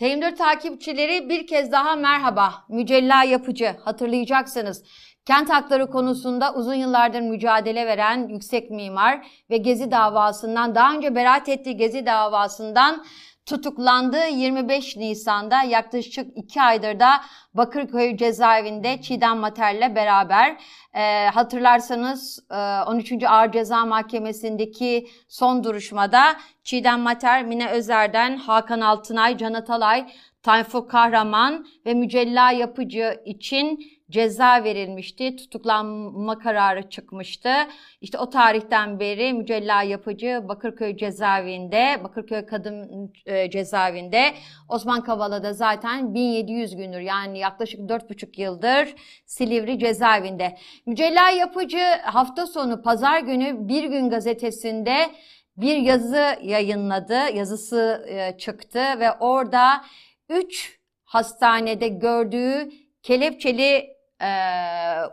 TM4 takipçileri bir kez daha merhaba. Mücella Yapıcı hatırlayacaksınız. Kent hakları konusunda uzun yıllardır mücadele veren yüksek mimar ve Gezi davasından daha önce beraat ettiği Gezi davasından tutuklandı. 25 Nisan'da yaklaşık 2 aydır da Bakırköy cezaevinde Çiğdem Mater'le beraber e, hatırlarsanız e, 13. Ağır Ceza Mahkemesi'ndeki son duruşmada Çiğdem Mater, Mine Özer'den Hakan Altınay, Can Atalay, Tayfur Kahraman ve Mücella Yapıcı için ceza verilmişti. Tutuklanma kararı çıkmıştı. İşte o tarihten beri Mücella Yapıcı Bakırköy cezaevinde, Bakırköy Kadın e, cezaevinde. Osman Kavala'da zaten 1700 gündür yani yaklaşık 4,5 yıldır Silivri cezaevinde. Mücella Yapıcı hafta sonu pazar günü Bir Gün gazetesinde bir yazı yayınladı. Yazısı e, çıktı ve orada 3 hastanede gördüğü kelepçeli e,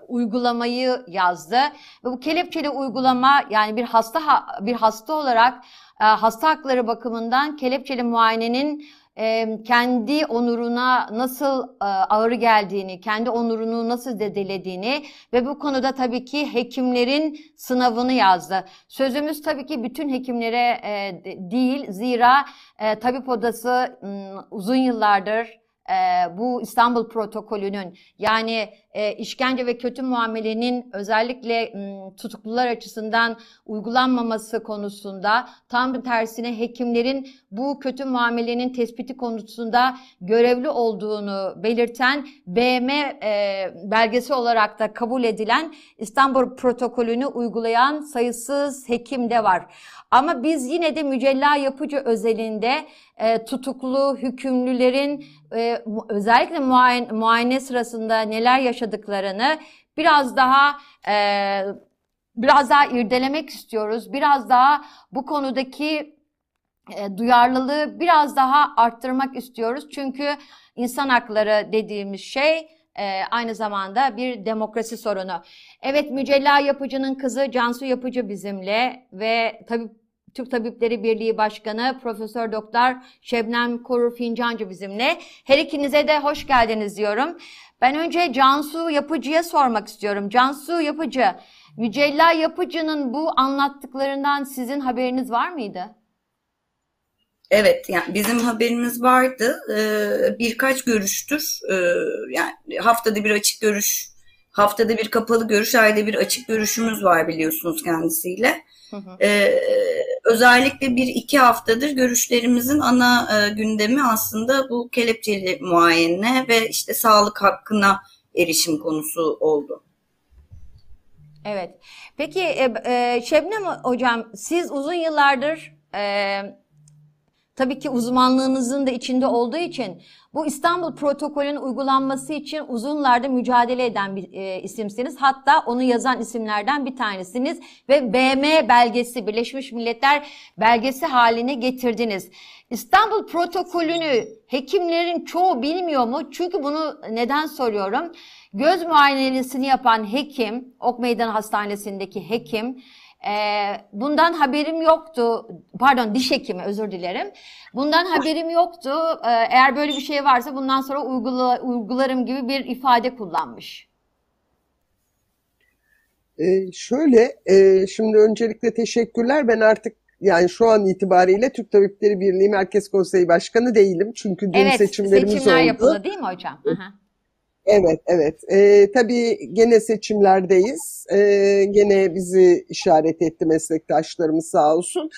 uygulamayı yazdı ve bu kelepçeli uygulama yani bir hasta bir hasta olarak e, hasta hakları bakımından kelepçeli muayenenin e, kendi onuruna nasıl e, ağır geldiğini, kendi onurunu nasıl dedelediğini ve bu konuda tabii ki hekimlerin sınavını yazdı. Sözümüz tabii ki bütün hekimlere e, değil zira e, tabip odası m, uzun yıllardır e, bu İstanbul protokolünün yani e, işkence ve kötü muamelenin özellikle m, tutuklular açısından uygulanmaması konusunda tam tersine hekimlerin bu kötü muamelenin tespiti konusunda görevli olduğunu belirten BM e, belgesi olarak da kabul edilen İstanbul protokolünü uygulayan sayısız hekim de var. Ama biz yine de mücella yapıcı özelinde e, tutuklu hükümlülerin e, özellikle muayene, muayene sırasında neler yaşadıklarını biraz daha e, biraz daha irdelemek istiyoruz. Biraz daha bu konudaki e, duyarlılığı biraz daha arttırmak istiyoruz. Çünkü insan hakları dediğimiz şey e, aynı zamanda bir demokrasi sorunu. Evet Mücella Yapıcı'nın kızı Cansu Yapıcı bizimle ve tabii Türk Tabipleri Birliği Başkanı Profesör Doktor Şebnem Korur Fincancı bizimle. Her ikinize de hoş geldiniz diyorum. Ben önce Cansu Yapıcı'ya sormak istiyorum. Cansu Yapıcı, Mücella Yapıcı'nın bu anlattıklarından sizin haberiniz var mıydı? Evet, yani bizim haberimiz vardı. Ee, birkaç görüştür. Ee, yani haftada bir açık görüş, haftada bir kapalı görüş, ayda bir açık görüşümüz var biliyorsunuz kendisiyle. Hı hı. Ee, özellikle bir iki haftadır görüşlerimizin ana e, gündemi aslında bu kelepçeli muayene ve işte sağlık hakkına erişim konusu oldu. Evet. Peki e, e, Şebnem Hocam siz uzun yıllardır e, tabii ki uzmanlığınızın da içinde olduğu için bu İstanbul protokolün uygulanması için uzunlarda mücadele eden bir e, isimsiniz. Hatta onu yazan isimlerden bir tanesiniz ve BM belgesi Birleşmiş Milletler belgesi haline getirdiniz. İstanbul protokolünü hekimlerin çoğu bilmiyor mu? Çünkü bunu neden soruyorum? Göz muayenesini yapan hekim, Ok Meydan Hastanesi'ndeki hekim bundan haberim yoktu. Pardon diş hekimi özür dilerim. Bundan haberim yoktu. Ee, eğer böyle bir şey varsa bundan sonra uygula, uygularım gibi bir ifade kullanmış. Ee, şöyle, e, şimdi öncelikle teşekkürler. Ben artık yani şu an itibariyle Türk Tabipleri Birliği Merkez Konseyi Başkanı değilim. Çünkü dün evet, seçimlerimiz seçimler oldu. Evet, seçimler yapıldı değil mi hocam? Aha. Evet, evet. Ee, tabii gene seçimlerdeyiz. Ee, gene bizi işaret etti meslektaşlarımız sağ olsun.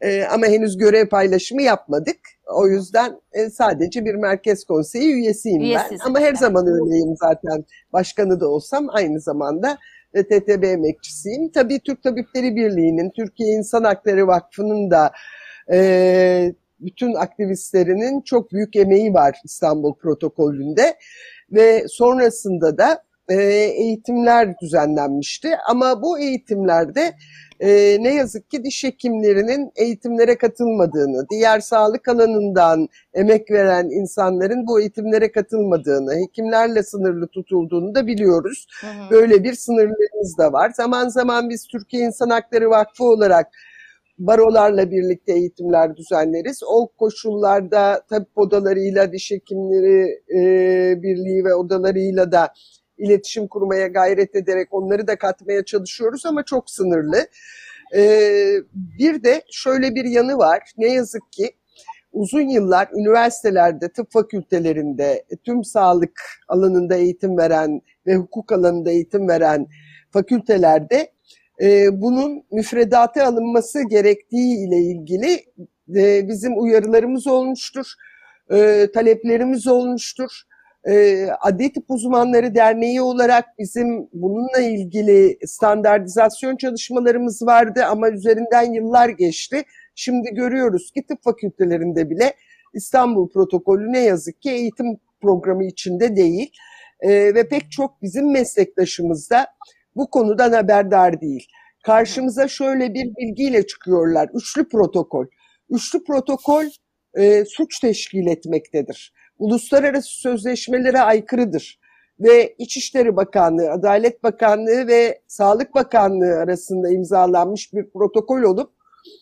Ee, ama henüz görev paylaşımı yapmadık. O yüzden e, sadece bir merkez konseyi üyesiyim Üyesiz ben. Ama her zaman öyleyim zaten. Başkanı da olsam aynı zamanda e, TTB emekçisiyim. Tabii Türk Tabipleri Birliği'nin, Türkiye İnsan Hakları Vakfı'nın da e, bütün aktivistlerinin çok büyük emeği var İstanbul protokolünde ve sonrasında da e, eğitimler düzenlenmişti. Ama bu eğitimlerde e, ne yazık ki diş hekimlerinin eğitimlere katılmadığını, diğer sağlık alanından emek veren insanların bu eğitimlere katılmadığını, hekimlerle sınırlı tutulduğunu da biliyoruz. Hı hı. Böyle bir sınırlarımız da var. Zaman zaman biz Türkiye İnsan Hakları Vakfı olarak barolarla birlikte eğitimler düzenleriz. O koşullarda tabip odalarıyla, diş hekimleri e, birliği ve odalarıyla da iletişim kurmaya gayret ederek onları da katmaya çalışıyoruz ama çok sınırlı. E, bir de şöyle bir yanı var. Ne yazık ki uzun yıllar üniversitelerde, tıp fakültelerinde, tüm sağlık alanında eğitim veren ve hukuk alanında eğitim veren fakültelerde e, bunun müfredata alınması gerektiği ile ilgili e, bizim uyarılarımız olmuştur, e, taleplerimiz olmuştur. E, Adli Tıp Uzmanları Derneği olarak bizim bununla ilgili standartizasyon çalışmalarımız vardı ama üzerinden yıllar geçti. Şimdi görüyoruz ki tıp fakültelerinde bile İstanbul protokolü ne yazık ki eğitim programı içinde değil e, ve pek çok bizim meslektaşımız da bu konudan haberdar değil. Karşımıza şöyle bir bilgiyle çıkıyorlar. Üçlü protokol. Üçlü protokol e, suç teşkil etmektedir. Uluslararası sözleşmelere aykırıdır. Ve İçişleri Bakanlığı, Adalet Bakanlığı ve Sağlık Bakanlığı arasında imzalanmış bir protokol olup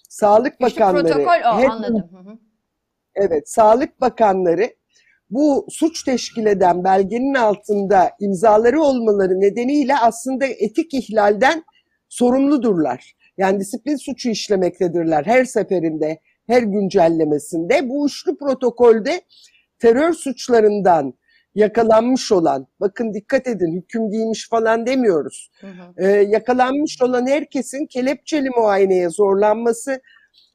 Sağlık Üçlü Bakanları protokol o hep- anladım. Hı hı. Evet, Sağlık Bakanları bu suç teşkil eden belgenin altında imzaları olmaları nedeniyle aslında etik ihlalden sorumludurlar. Yani disiplin suçu işlemektedirler her seferinde, her güncellemesinde. Bu üçlü protokolde terör suçlarından yakalanmış olan, bakın dikkat edin hüküm giymiş falan demiyoruz. Hı hı. Ee, yakalanmış olan herkesin kelepçeli muayeneye zorlanması,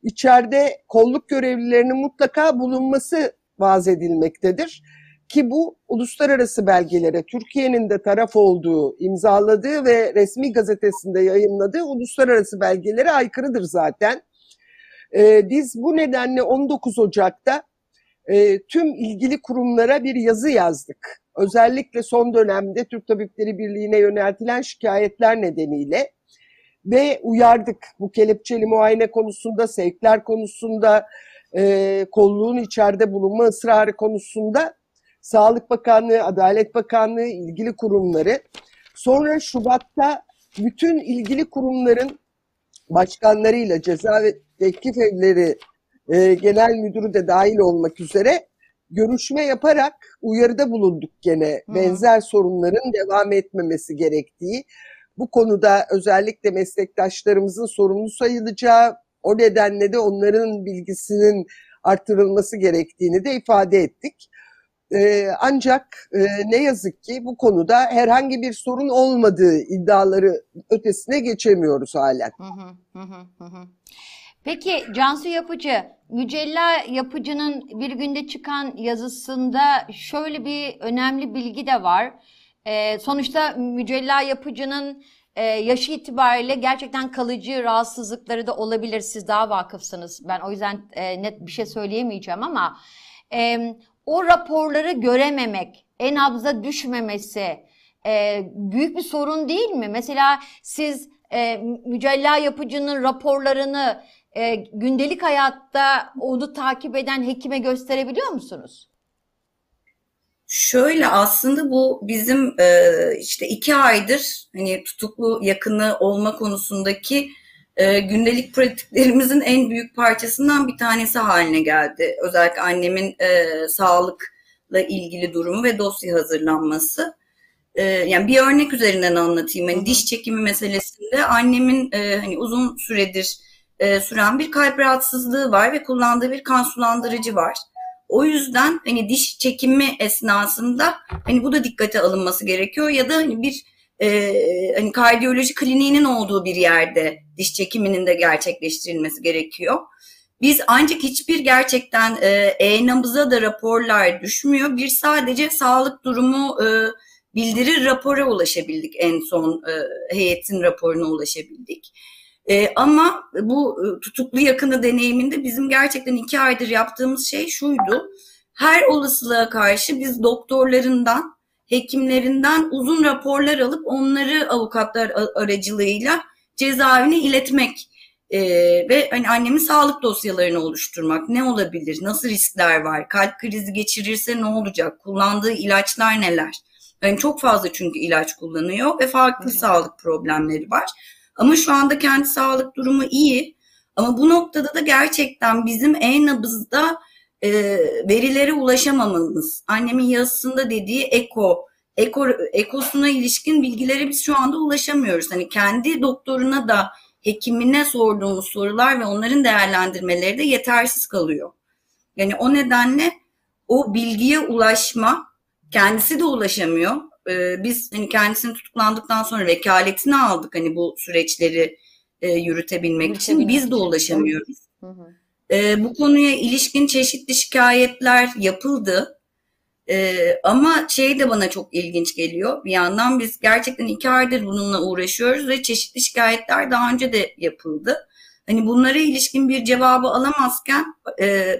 içeride kolluk görevlilerinin mutlaka bulunması vaz edilmektedir. Ki bu uluslararası belgelere Türkiye'nin de taraf olduğu, imzaladığı ve resmi gazetesinde yayınladığı uluslararası belgelere aykırıdır zaten. Ee, biz bu nedenle 19 Ocak'ta e, tüm ilgili kurumlara bir yazı yazdık. Özellikle son dönemde Türk Tabipleri Birliği'ne yöneltilen şikayetler nedeniyle ve uyardık. Bu kelepçeli muayene konusunda, sevkler konusunda, e, kolluğun içeride bulunma ısrarı konusunda Sağlık Bakanlığı, Adalet Bakanlığı ilgili kurumları. Sonra Şubat'ta bütün ilgili kurumların başkanlarıyla ceza ve teklif evleri e, genel müdürü de dahil olmak üzere görüşme yaparak uyarıda bulunduk gene Hı. benzer sorunların devam etmemesi gerektiği. Bu konuda özellikle meslektaşlarımızın sorumlu sayılacağı, o nedenle de onların bilgisinin artırılması gerektiğini de ifade ettik. Ee, ancak e, ne yazık ki bu konuda herhangi bir sorun olmadığı iddiaları ötesine geçemiyoruz halen. Peki Cansu Yapıcı, Mücella Yapıcı'nın bir günde çıkan yazısında şöyle bir önemli bilgi de var. Ee, sonuçta Mücella Yapıcı'nın e, yaşı itibariyle gerçekten kalıcı rahatsızlıkları da olabilir. Siz daha vakıfsınız. Ben o yüzden e, net bir şey söyleyemeyeceğim ama e, o raporları görememek, en nabza düşmemesi e, büyük bir sorun değil mi? Mesela siz e, mücella yapıcının raporlarını e, gündelik hayatta onu takip eden hekime gösterebiliyor musunuz? Şöyle aslında bu bizim e, işte iki aydır hani tutuklu yakını olma konusundaki e, gündelik pratiklerimizin en büyük parçasından bir tanesi haline geldi. Özellikle annemin e, sağlıkla ilgili durumu ve dosya hazırlanması. E, yani bir örnek üzerinden anlatayım. Hani hı. diş çekimi meselesinde annemin e, hani uzun süredir e, süren bir kalp rahatsızlığı var ve kullandığı bir kan sulandırıcı var. O yüzden hani diş çekimi esnasında hani bu da dikkate alınması gerekiyor ya da hani bir e, hani kardiyoloji kliniğinin olduğu bir yerde diş çekiminin de gerçekleştirilmesi gerekiyor. Biz ancak hiçbir gerçekten e, e-nabıza da raporlar düşmüyor. Bir sadece sağlık durumu e, bildirir rapora ulaşabildik en son e, heyetin raporuna ulaşabildik. E, ama bu e, tutuklu yakını deneyiminde bizim gerçekten iki aydır yaptığımız şey şuydu. Her olasılığa karşı biz doktorlarından, hekimlerinden uzun raporlar alıp onları avukatlar aracılığıyla cezaevine iletmek e, ve hani annemin sağlık dosyalarını oluşturmak. Ne olabilir? Nasıl riskler var? Kalp krizi geçirirse ne olacak? Kullandığı ilaçlar neler? Yani çok fazla çünkü ilaç kullanıyor ve farklı Hı hı. sağlık problemleri var. Ama şu anda kendi sağlık durumu iyi. Ama bu noktada da gerçekten bizim en nabızda e, verilere ulaşamamamız. Annemin yazısında dediği eko, eko, ekosuna ilişkin bilgilere biz şu anda ulaşamıyoruz. Hani kendi doktoruna da hekimine sorduğumuz sorular ve onların değerlendirmeleri de yetersiz kalıyor. Yani o nedenle o bilgiye ulaşma kendisi de ulaşamıyor. Ee, biz hani kendisini tutuklandıktan sonra vekaletini aldık hani bu süreçleri e, yürütebilmek için biz de ulaşamıyoruz. Hı hı. E, bu konuya ilişkin çeşitli şikayetler yapıldı. E, ama şey de bana çok ilginç geliyor. Bir yandan biz gerçekten iki aydır bununla uğraşıyoruz ve çeşitli şikayetler daha önce de yapıldı. Hani bunlara ilişkin bir cevabı alamazken e,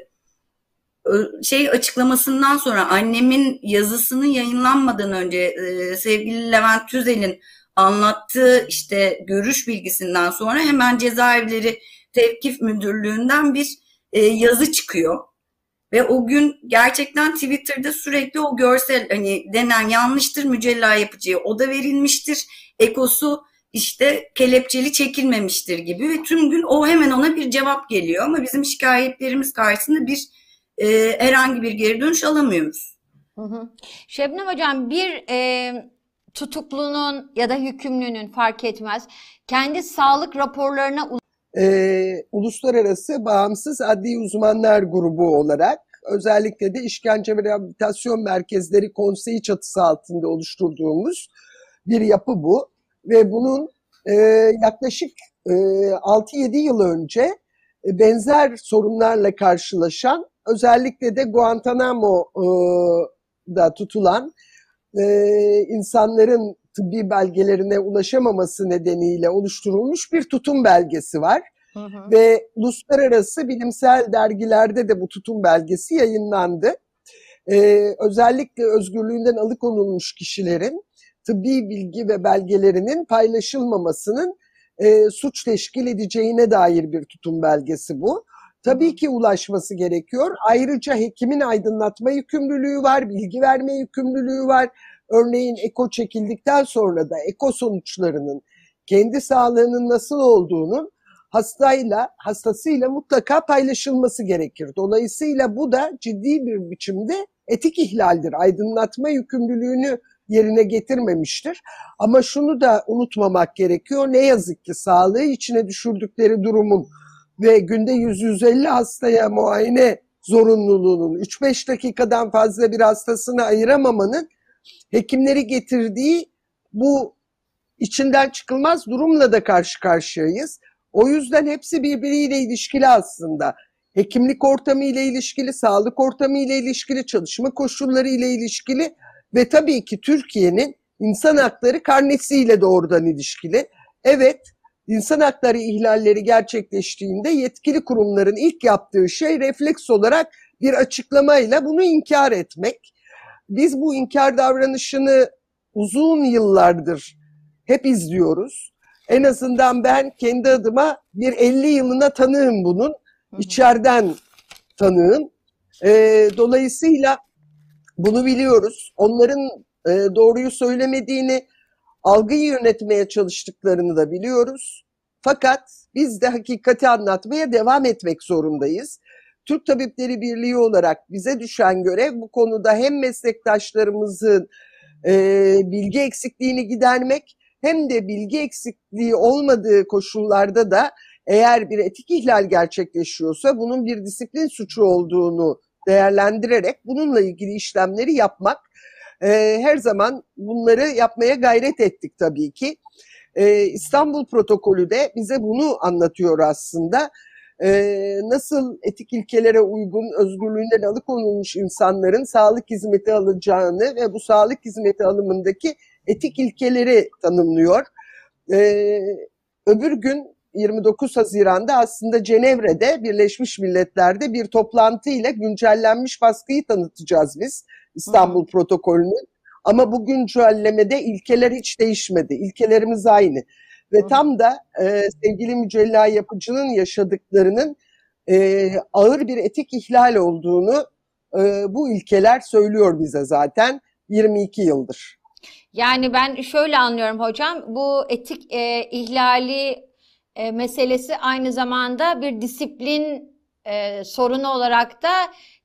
şey açıklamasından sonra annemin yazısının yayınlanmadan önce e, sevgili Levent Tüzel'in anlattığı işte görüş bilgisinden sonra hemen cezaevleri tevkif müdürlüğünden bir e, yazı çıkıyor. Ve o gün gerçekten Twitter'da sürekli o görsel hani denen yanlıştır mücella yapıcıya o da verilmiştir. Ekosu işte kelepçeli çekilmemiştir gibi ve tüm gün o hemen ona bir cevap geliyor ama bizim şikayetlerimiz karşısında bir e, herhangi bir geri dönüş alamıyoruz. Hı hı. Şebnem Hocam bir e, tutuklunun ya da hükümlünün fark etmez kendi sağlık raporlarına e, Uluslararası Bağımsız Adli Uzmanlar Grubu olarak özellikle de işkence ve rehabilitasyon merkezleri konseyi çatısı altında oluşturduğumuz bir yapı bu. Ve bunun e, yaklaşık e, 6-7 yıl önce e, benzer sorunlarla karşılaşan özellikle de Guantanamo'da tutulan e, insanların tıbbi belgelerine ulaşamaması nedeniyle oluşturulmuş bir tutum belgesi var. Hı hı. Ve uluslararası bilimsel dergilerde de bu tutum belgesi yayınlandı. Ee, özellikle özgürlüğünden alıkonulmuş kişilerin tıbbi bilgi ve belgelerinin paylaşılmamasının e, suç teşkil edeceğine dair bir tutum belgesi bu. Tabii ki ulaşması gerekiyor. Ayrıca hekimin aydınlatma yükümlülüğü var, bilgi verme yükümlülüğü var. Örneğin eko çekildikten sonra da eko sonuçlarının kendi sağlığının nasıl olduğunun hastayla, hastasıyla mutlaka paylaşılması gerekir. Dolayısıyla bu da ciddi bir biçimde etik ihlaldir. Aydınlatma yükümlülüğünü yerine getirmemiştir. Ama şunu da unutmamak gerekiyor. Ne yazık ki sağlığı içine düşürdükleri durumun ve günde 100-150 hastaya muayene zorunluluğunun 3-5 dakikadan fazla bir hastasını ayıramamanın hekimleri getirdiği bu içinden çıkılmaz durumla da karşı karşıyayız. O yüzden hepsi birbiriyle ilişkili aslında. Hekimlik ortamı ile ilişkili, sağlık ortamı ile ilişkili, çalışma koşulları ile ilişkili ve tabii ki Türkiye'nin insan hakları karnesiyle doğrudan ilişkili. Evet, insan hakları ihlalleri gerçekleştiğinde yetkili kurumların ilk yaptığı şey refleks olarak bir açıklamayla bunu inkar etmek. Biz bu inkar davranışını uzun yıllardır hep izliyoruz. En azından ben kendi adıma bir 50 yılına tanığım bunun. içeriden tanığım. E, dolayısıyla bunu biliyoruz. Onların e, doğruyu söylemediğini, algıyı yönetmeye çalıştıklarını da biliyoruz. Fakat biz de hakikati anlatmaya devam etmek zorundayız. Türk Tabipleri Birliği olarak bize düşen görev bu konuda hem meslektaşlarımızın e, bilgi eksikliğini gidermek hem de bilgi eksikliği olmadığı koşullarda da eğer bir etik ihlal gerçekleşiyorsa bunun bir disiplin suçu olduğunu değerlendirerek bununla ilgili işlemleri yapmak e, her zaman bunları yapmaya gayret ettik tabii ki. E, İstanbul protokolü de bize bunu anlatıyor aslında. E, nasıl etik ilkelere uygun özgürlüğünden alıkonulmuş insanların sağlık hizmeti alacağını ve bu sağlık hizmeti alımındaki etik ilkeleri tanımlıyor. Ee, öbür gün 29 Haziran'da aslında Cenevre'de Birleşmiş Milletler'de bir toplantı ile güncellenmiş baskıyı tanıtacağız biz İstanbul Hı. protokolünün. Ama bu güncellemede ilkeler hiç değişmedi. İlkelerimiz aynı. Ve Hı. tam da e, sevgili Mücella Yapıcı'nın yaşadıklarının e, ağır bir etik ihlal olduğunu e, bu ilkeler söylüyor bize zaten 22 yıldır. Yani ben şöyle anlıyorum hocam, bu etik e, ihlali e, meselesi aynı zamanda bir disiplin e, sorunu olarak da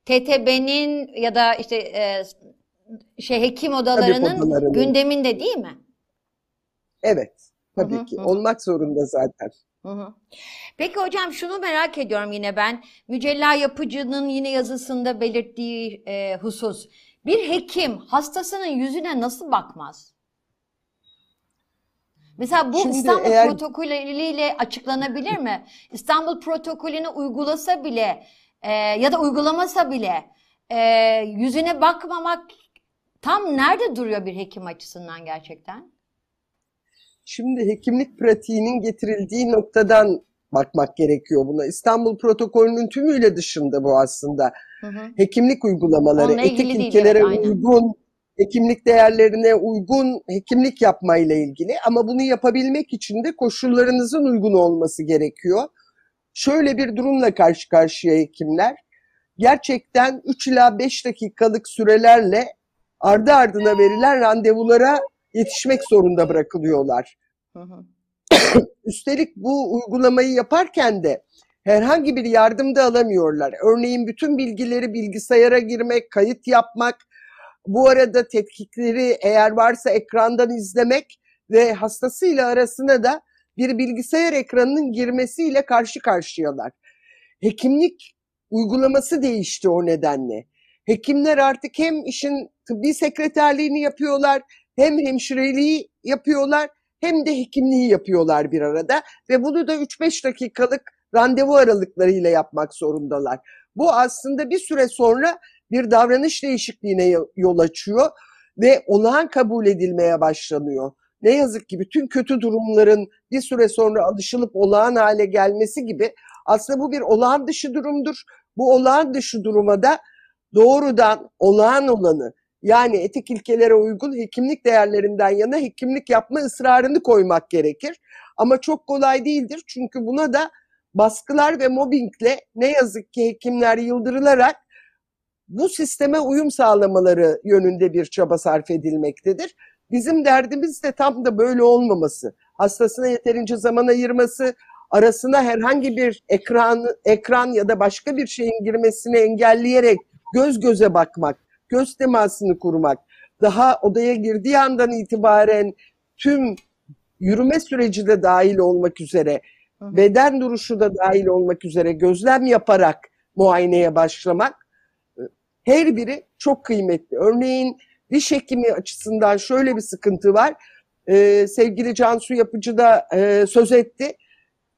TTB'nin ya da işte e, şey hekim odalarının odalarının. gündeminde değil mi? Evet, tabii Hı hı, ki. hı. Olmak zorunda zaten. Hı hı. Peki hocam şunu merak ediyorum yine ben. Mücella yapıcının yine yazısında belirttiği e, husus. Bir hekim hastasının yüzüne nasıl bakmaz? Mesela bu Şimdi İstanbul eğer- protokolüyle açıklanabilir mi? İstanbul protokolünü uygulasa bile e, ya da uygulamasa bile e, yüzüne bakmamak tam nerede duruyor bir hekim açısından gerçekten? Şimdi hekimlik pratiğinin getirildiği noktadan bakmak gerekiyor buna. İstanbul protokolünün tümüyle dışında bu aslında. Hı hı. Hekimlik uygulamaları, Onunla etik ilkelere evet, aynen. uygun, hekimlik değerlerine uygun hekimlik yapmayla ilgili. Ama bunu yapabilmek için de koşullarınızın uygun olması gerekiyor. Şöyle bir durumla karşı karşıya hekimler. Gerçekten 3 ila 5 dakikalık sürelerle ardı ardına verilen randevulara yetişmek zorunda bırakılıyorlar. Hı hı. Üstelik bu uygulamayı yaparken de herhangi bir yardım da alamıyorlar. Örneğin bütün bilgileri bilgisayara girmek, kayıt yapmak, bu arada tetkikleri eğer varsa ekrandan izlemek ve hastasıyla arasına da bir bilgisayar ekranının girmesiyle karşı karşıyalar. Hekimlik uygulaması değişti o nedenle. Hekimler artık hem işin tıbbi sekreterliğini yapıyorlar, hem hemşireliği yapıyorlar, hem de hekimliği yapıyorlar bir arada ve bunu da 3-5 dakikalık randevu aralıklarıyla yapmak zorundalar. Bu aslında bir süre sonra bir davranış değişikliğine yo- yol açıyor ve olağan kabul edilmeye başlanıyor. Ne yazık ki bütün kötü durumların bir süre sonra alışılıp olağan hale gelmesi gibi aslında bu bir olağan dışı durumdur. Bu olağan dışı duruma da doğrudan olağan olanı yani etik ilkelere uygun hekimlik değerlerinden yana hekimlik yapma ısrarını koymak gerekir. Ama çok kolay değildir çünkü buna da baskılar ve mobbingle ne yazık ki hekimler yıldırılarak bu sisteme uyum sağlamaları yönünde bir çaba sarf edilmektedir. Bizim derdimiz de tam da böyle olmaması. Hastasına yeterince zaman ayırması, arasına herhangi bir ekran, ekran ya da başka bir şeyin girmesini engelleyerek göz göze bakmak, göz temasını kurmak, daha odaya girdiği andan itibaren tüm yürüme süreci de dahil olmak üzere, beden duruşu da dahil olmak üzere gözlem yaparak muayeneye başlamak her biri çok kıymetli. Örneğin diş hekimi açısından şöyle bir sıkıntı var. Ee, sevgili Cansu Yapıcı da e, söz etti.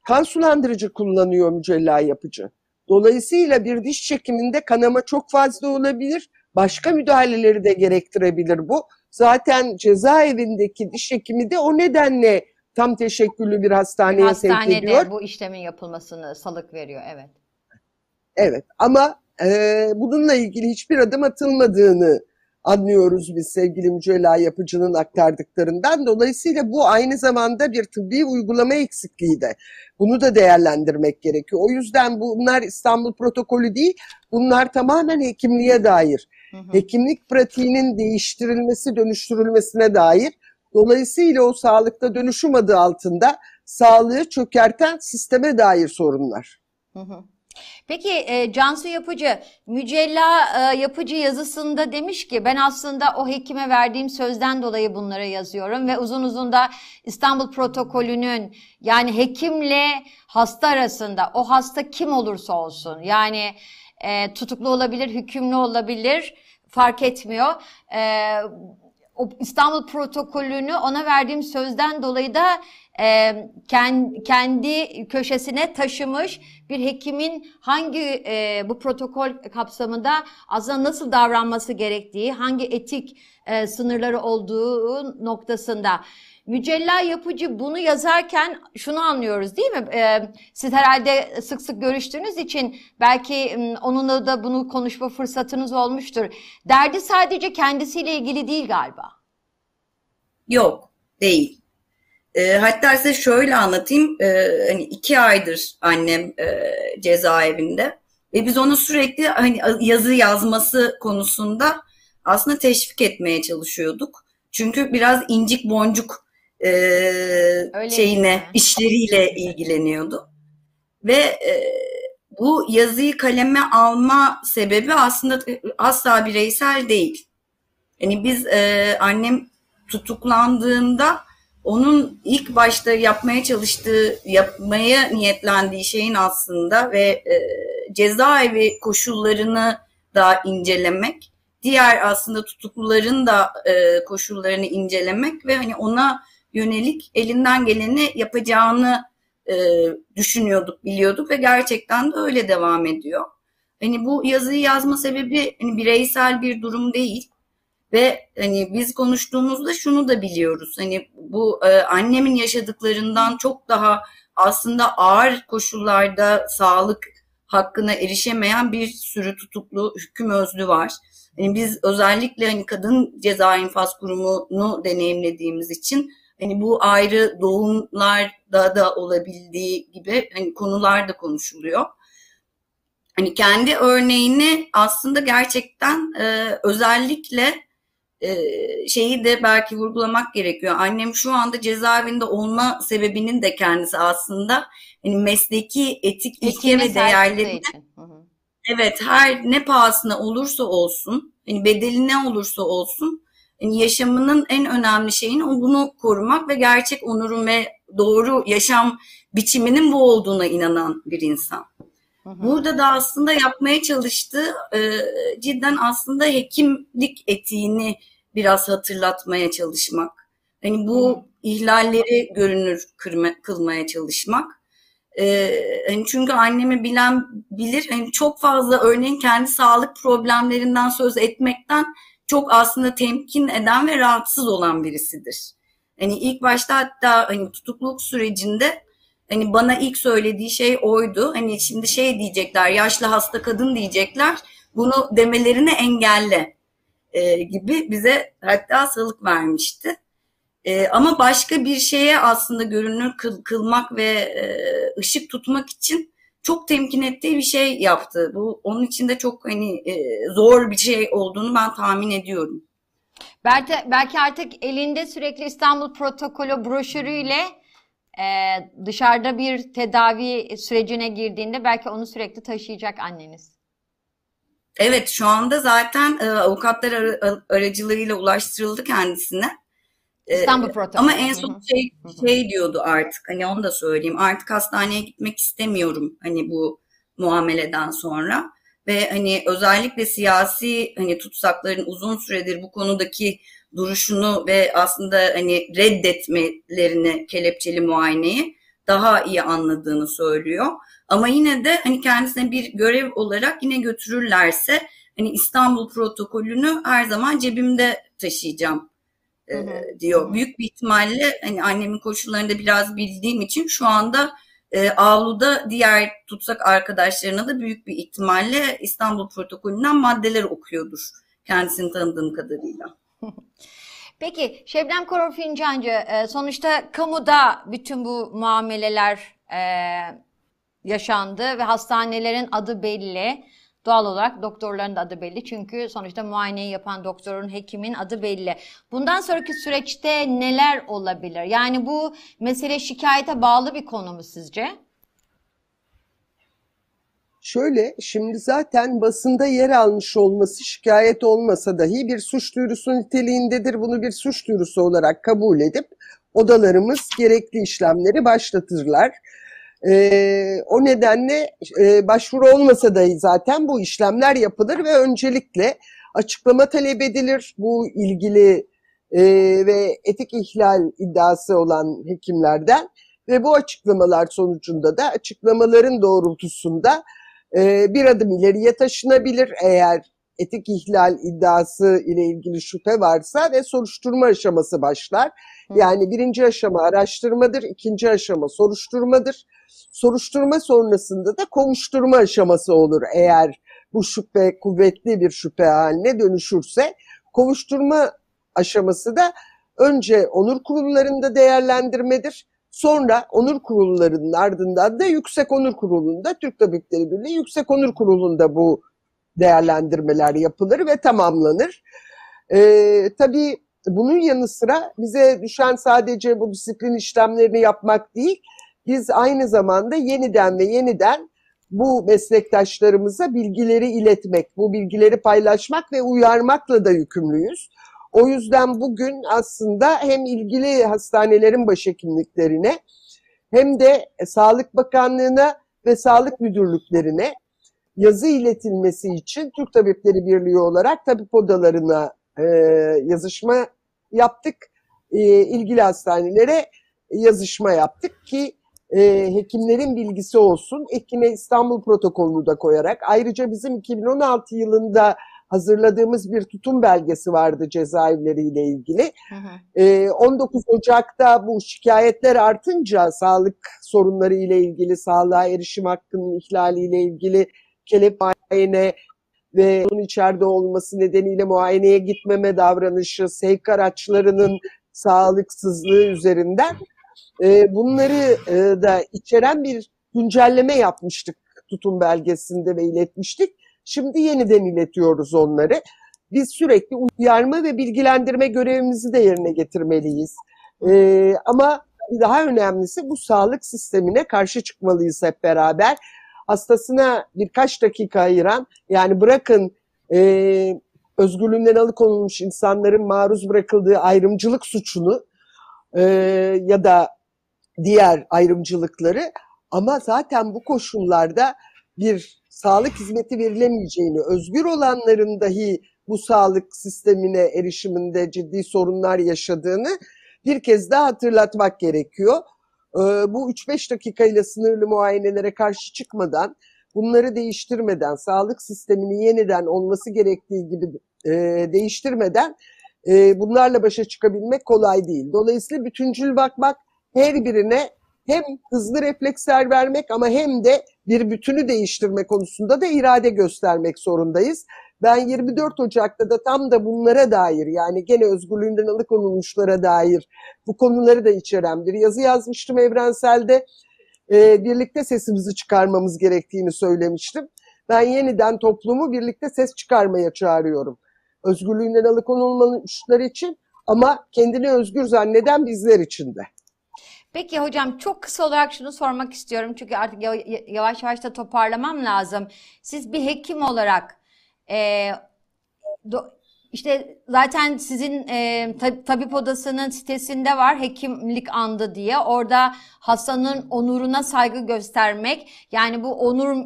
Kan sulandırıcı kullanıyor mücella yapıcı. Dolayısıyla bir diş çekiminde kanama çok fazla olabilir. Başka müdahaleleri de gerektirebilir bu. Zaten cezaevindeki diş hekimi de o nedenle tam teşekküllü bir hastaneye sevk ediyor. Hastanede bu işlemin yapılmasını salık veriyor evet. Evet ama e, bununla ilgili hiçbir adım atılmadığını anlıyoruz biz sevgili Mücella Yapıcı'nın aktardıklarından. Dolayısıyla bu aynı zamanda bir tıbbi uygulama eksikliği de. Bunu da değerlendirmek gerekiyor. O yüzden bunlar İstanbul protokolü değil, bunlar tamamen hekimliğe dair. Hı hı. Hekimlik pratiğinin değiştirilmesi, dönüştürülmesine dair. Dolayısıyla o sağlıkta dönüşüm adı altında sağlığı çökerten sisteme dair sorunlar. Hı hı. Peki e, Cansu Yapıcı, Mücella e, Yapıcı yazısında demiş ki ben aslında o hekime verdiğim sözden dolayı bunları yazıyorum ve uzun uzun da İstanbul protokolünün yani hekimle hasta arasında o hasta kim olursa olsun yani e, tutuklu olabilir, hükümlü olabilir fark etmiyor. E, o İstanbul protokolünü ona verdiğim sözden dolayı da ken- kendi köşesine taşımış bir hekimin hangi bu protokol kapsamında aslında nasıl davranması gerektiği, hangi etik sınırları olduğu noktasında. Mücella yapıcı bunu yazarken şunu anlıyoruz değil mi? E, siz herhalde sık sık görüştüğünüz için belki onunla da bunu konuşma fırsatınız olmuştur. Derdi sadece kendisiyle ilgili değil galiba. Yok, değil. E, hatta size şöyle anlatayım. E, hani iki aydır annem e, cezaevinde ve biz onu sürekli hani yazı yazması konusunda aslında teşvik etmeye çalışıyorduk. Çünkü biraz incik boncuk e, şeyine mi? işleriyle ilgileniyordu. Ve e, bu yazıyı kaleme alma sebebi aslında asla bireysel değil. Yani biz e, annem tutuklandığında onun ilk başta yapmaya çalıştığı, yapmaya niyetlendiği şeyin aslında ve e, cezaevi koşullarını da incelemek, diğer aslında tutukluların da e, koşullarını incelemek ve hani ona yönelik elinden geleni yapacağını e, düşünüyorduk, biliyorduk ve gerçekten de öyle devam ediyor. Hani bu yazıyı yazma sebebi hani bireysel bir durum değil. Ve hani biz konuştuğumuzda şunu da biliyoruz. Hani bu e, annemin yaşadıklarından çok daha aslında ağır koşullarda sağlık hakkına erişemeyen bir sürü tutuklu hüküm özlü var. Yani biz özellikle hani kadın ceza infaz kurumunu deneyimlediğimiz için hani bu ayrı doğumlarda da olabildiği gibi hani konular da konuşuluyor. Hani kendi örneğini aslında gerçekten e, özellikle şeyi de belki vurgulamak gerekiyor. Annem şu anda cezaevinde olma sebebinin de kendisi aslında yani mesleki etik ilke ve değerleri evet her ne pahasına olursa olsun yani bedeli ne olursa olsun yani yaşamının en önemli şeyini bunu korumak ve gerçek onurun ve doğru yaşam biçiminin bu olduğuna inanan bir insan. Burada da aslında yapmaya çalıştığı e, cidden aslında hekimlik etiğini biraz hatırlatmaya çalışmak. Hani bu ihlalleri görünür kırma, kılmaya çalışmak. Ee, hani çünkü annemi bilen bilir. Hani çok fazla örneğin kendi sağlık problemlerinden söz etmekten çok aslında temkin eden ve rahatsız olan birisidir. Hani ilk başta hatta hani tutukluluk sürecinde hani bana ilk söylediği şey oydu. Hani şimdi şey diyecekler, yaşlı hasta kadın diyecekler. Bunu demelerini engelle e, gibi bize hatta salık vermişti. E, ama başka bir şeye aslında görünür kıl, kılmak ve e, ışık tutmak için çok temkin ettiği bir şey yaptı. Bu onun için de çok hani e, zor bir şey olduğunu ben tahmin ediyorum. Belki, belki artık elinde sürekli İstanbul Protokolü broşürüyle e, dışarıda bir tedavi sürecine girdiğinde belki onu sürekli taşıyacak anneniz. Evet şu anda zaten e, avukatlar ar- aracılığıyla ulaştırıldı kendisine. E, İstanbul protokolü. Ama en son şey, şey diyordu artık hani onu da söyleyeyim artık hastaneye gitmek istemiyorum hani bu muameleden sonra ve hani özellikle siyasi hani tutsakların uzun süredir bu konudaki duruşunu ve aslında hani reddetmelerini kelepçeli muayeneyi daha iyi anladığını söylüyor. Ama yine de hani kendisine bir görev olarak yine götürürlerse hani İstanbul protokolünü her zaman cebimde taşıyacağım e, diyor. Büyük bir ihtimalle hani annemin koşullarında biraz bildiğim için şu anda e, avluda diğer tutsak arkadaşlarına da büyük bir ihtimalle İstanbul protokolünden maddeler okuyordur. Kendisini tanıdığım kadarıyla. Peki Şebnem Korur Fincancı e, sonuçta kamuda bütün bu muameleler e, yaşandı ve hastanelerin adı belli. Doğal olarak doktorların da adı belli çünkü sonuçta muayeneyi yapan doktorun, hekimin adı belli. Bundan sonraki süreçte neler olabilir? Yani bu mesele şikayete bağlı bir konu mu sizce? Şöyle, şimdi zaten basında yer almış olması şikayet olmasa dahi bir suç duyurusu niteliğindedir. Bunu bir suç duyurusu olarak kabul edip odalarımız gerekli işlemleri başlatırlar. E, o nedenle e, başvuru olmasa da zaten bu işlemler yapılır ve öncelikle açıklama talep edilir. Bu ilgili e, ve etik ihlal iddiası olan hekimlerden ve bu açıklamalar sonucunda da açıklamaların doğrultusunda e, bir adım ileriye taşınabilir eğer etik ihlal iddiası ile ilgili şüphe varsa ve soruşturma aşaması başlar. Yani birinci aşama araştırmadır, ikinci aşama soruşturmadır soruşturma sonrasında da kovuşturma aşaması olur eğer bu şüphe kuvvetli bir şüphe haline dönüşürse. Kovuşturma aşaması da önce onur kurullarında değerlendirmedir. Sonra onur kurullarının ardından da Yüksek Onur Kurulu'nda, Türk Tabipleri Birliği Yüksek Onur Kurulu'nda bu değerlendirmeler yapılır ve tamamlanır. Ee, tabii bunun yanı sıra bize düşen sadece bu disiplin işlemlerini yapmak değil, biz aynı zamanda yeniden ve yeniden bu meslektaşlarımıza bilgileri iletmek, bu bilgileri paylaşmak ve uyarmakla da yükümlüyüz. O yüzden bugün aslında hem ilgili hastanelerin başhekimliklerine hem de Sağlık Bakanlığı'na ve sağlık müdürlüklerine yazı iletilmesi için Türk Tabipleri Birliği olarak tabip odalarına e, yazışma yaptık. E, ilgili hastanelere yazışma yaptık ki e, hekimlerin bilgisi olsun. Ekime İstanbul protokolünü da koyarak. Ayrıca bizim 2016 yılında hazırladığımız bir tutum belgesi vardı cezaevleriyle ilgili. Hı hı. E, 19 Ocak'ta bu şikayetler artınca sağlık sorunları ile ilgili, sağlığa erişim hakkının ihlaliyle ilgili kelep muayene ve onun içeride olması nedeniyle muayeneye gitmeme davranışı, sevk araçlarının sağlıksızlığı üzerinden e, bunları e, da içeren bir güncelleme yapmıştık tutum belgesinde ve iletmiştik. Şimdi yeniden iletiyoruz onları. Biz sürekli uyarma ve bilgilendirme görevimizi de yerine getirmeliyiz. E, ama daha önemlisi bu sağlık sistemine karşı çıkmalıyız hep beraber. Hastasına birkaç dakika ayıran yani bırakın e, özgürlüğünden alıkonulmuş insanların maruz bırakıldığı ayrımcılık suçunu e, ya da diğer ayrımcılıkları ama zaten bu koşullarda bir sağlık hizmeti verilemeyeceğini, özgür olanların dahi bu sağlık sistemine erişiminde ciddi sorunlar yaşadığını bir kez daha hatırlatmak gerekiyor. Ee, bu 3-5 dakikayla sınırlı muayenelere karşı çıkmadan, bunları değiştirmeden, sağlık sistemini yeniden olması gerektiği gibi e, değiştirmeden e, bunlarla başa çıkabilmek kolay değil. Dolayısıyla bütüncül bakmak her birine hem hızlı refleksler vermek ama hem de bir bütünü değiştirme konusunda da irade göstermek zorundayız. Ben 24 Ocak'ta da tam da bunlara dair yani gene özgürlüğünden alıkonulmuşlara dair bu konuları da içeren bir yazı yazmıştım Evrensel'de. Ee, birlikte sesimizi çıkarmamız gerektiğini söylemiştim. Ben yeniden toplumu birlikte ses çıkarmaya çağırıyorum. Özgürlüğünden alıkonulmuşlar için ama kendini özgür zanneden bizler için de. Peki hocam çok kısa olarak şunu sormak istiyorum çünkü artık yavaş yavaş da toparlamam lazım. Siz bir hekim olarak e, do, işte zaten sizin e, tabip odasının sitesinde var hekimlik andı diye. Orada hastanın onuruna saygı göstermek yani bu onur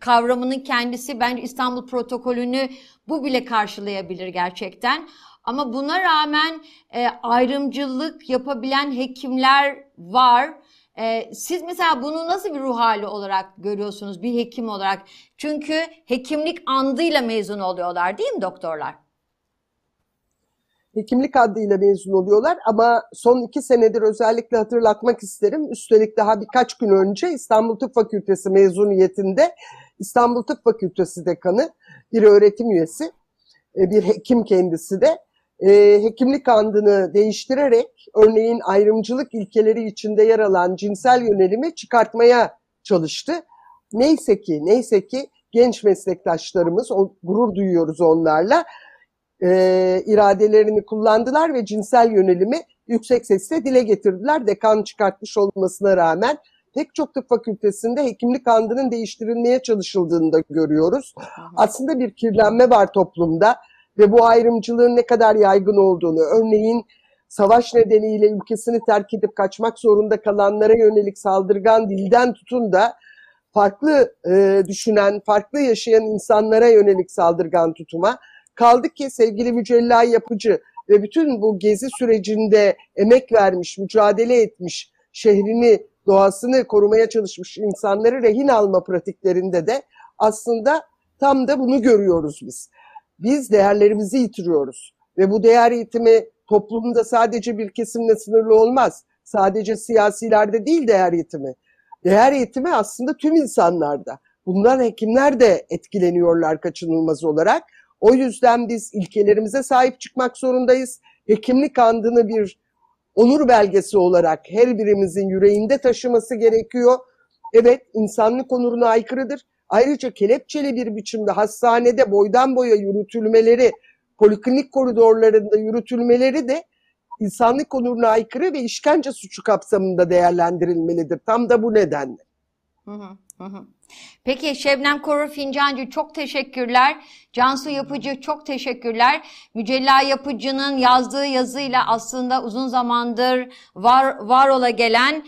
kavramının kendisi bence İstanbul protokolünü bu bile karşılayabilir gerçekten. Ama buna rağmen e, ayrımcılık yapabilen hekimler var. E, siz mesela bunu nasıl bir ruh hali olarak görüyorsunuz bir hekim olarak? Çünkü hekimlik andıyla mezun oluyorlar değil mi doktorlar? Hekimlik adıyla mezun oluyorlar ama son iki senedir özellikle hatırlatmak isterim. Üstelik daha birkaç gün önce İstanbul Tıp Fakültesi mezuniyetinde İstanbul Tıp Fakültesi dekanı bir öğretim üyesi, e, bir hekim kendisi de e, hekimlik andını değiştirerek örneğin ayrımcılık ilkeleri içinde yer alan cinsel yönelimi çıkartmaya çalıştı. Neyse ki, neyse ki genç meslektaşlarımız, o, gurur duyuyoruz onlarla, e, iradelerini kullandılar ve cinsel yönelimi yüksek sesle dile getirdiler. Dekan çıkartmış olmasına rağmen pek çok tıp fakültesinde hekimlik andının değiştirilmeye çalışıldığını da görüyoruz. Aslında bir kirlenme var toplumda ve bu ayrımcılığın ne kadar yaygın olduğunu, örneğin savaş nedeniyle ülkesini terk edip kaçmak zorunda kalanlara yönelik saldırgan dilden tutun da farklı e, düşünen, farklı yaşayan insanlara yönelik saldırgan tutuma. Kaldı ki sevgili Mücella Yapıcı ve bütün bu gezi sürecinde emek vermiş, mücadele etmiş, şehrini, doğasını korumaya çalışmış insanları rehin alma pratiklerinde de aslında tam da bunu görüyoruz biz biz değerlerimizi yitiriyoruz. Ve bu değer eğitimi toplumda sadece bir kesimle sınırlı olmaz. Sadece siyasilerde değil değer eğitimi. Değer eğitimi aslında tüm insanlarda. Bundan hekimler de etkileniyorlar kaçınılmaz olarak. O yüzden biz ilkelerimize sahip çıkmak zorundayız. Hekimlik andını bir onur belgesi olarak her birimizin yüreğinde taşıması gerekiyor. Evet insanlık onuruna aykırıdır Ayrıca kelepçeli bir biçimde hastanede boydan boya yürütülmeleri poliklinik koridorlarında yürütülmeleri de insanlık onuruna aykırı ve işkence suçu kapsamında değerlendirilmelidir. Tam da bu nedenle. Hı hı, hı. Peki Şebnem Korur Fincancı çok teşekkürler. Cansu Yapıcı çok teşekkürler. Mücella Yapıcı'nın yazdığı yazıyla aslında uzun zamandır var, var ola gelen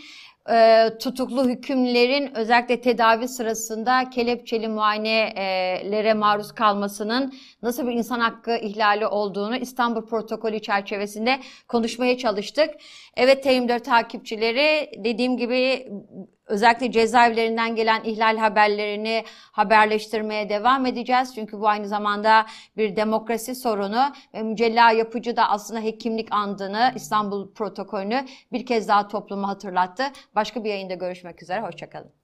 e, tutuklu hükümlerin özellikle tedavi sırasında kelepçeli muayenelere maruz kalmasının nasıl bir insan hakkı ihlali olduğunu İstanbul Protokolü çerçevesinde konuşmaya çalıştık. Evet TM4 takipçileri dediğim gibi özellikle cezaevlerinden gelen ihlal haberlerini haberleştirmeye devam edeceğiz. Çünkü bu aynı zamanda bir demokrasi sorunu ve Mücella Yapıcı da aslında hekimlik andını İstanbul protokolünü bir kez daha topluma hatırlattı. Başka bir yayında görüşmek üzere, hoşçakalın.